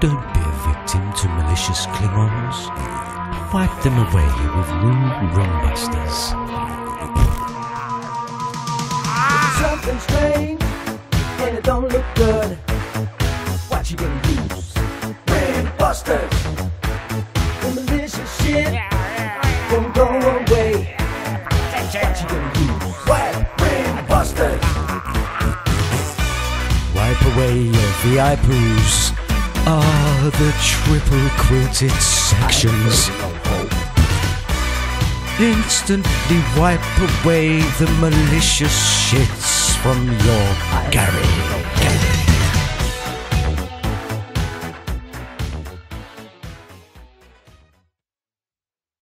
Don't be a victim to malicious Klingons. Wipe them away with rude rumbusters. Something strange, and it don't look good. What you gonna use? Ringbusters. The malicious shit won't go away. What you gonna use? What? Brain. Wipe away your VI poos. Ah, the triple quilted sections. Instantly wipe away the malicious shits from your Gary.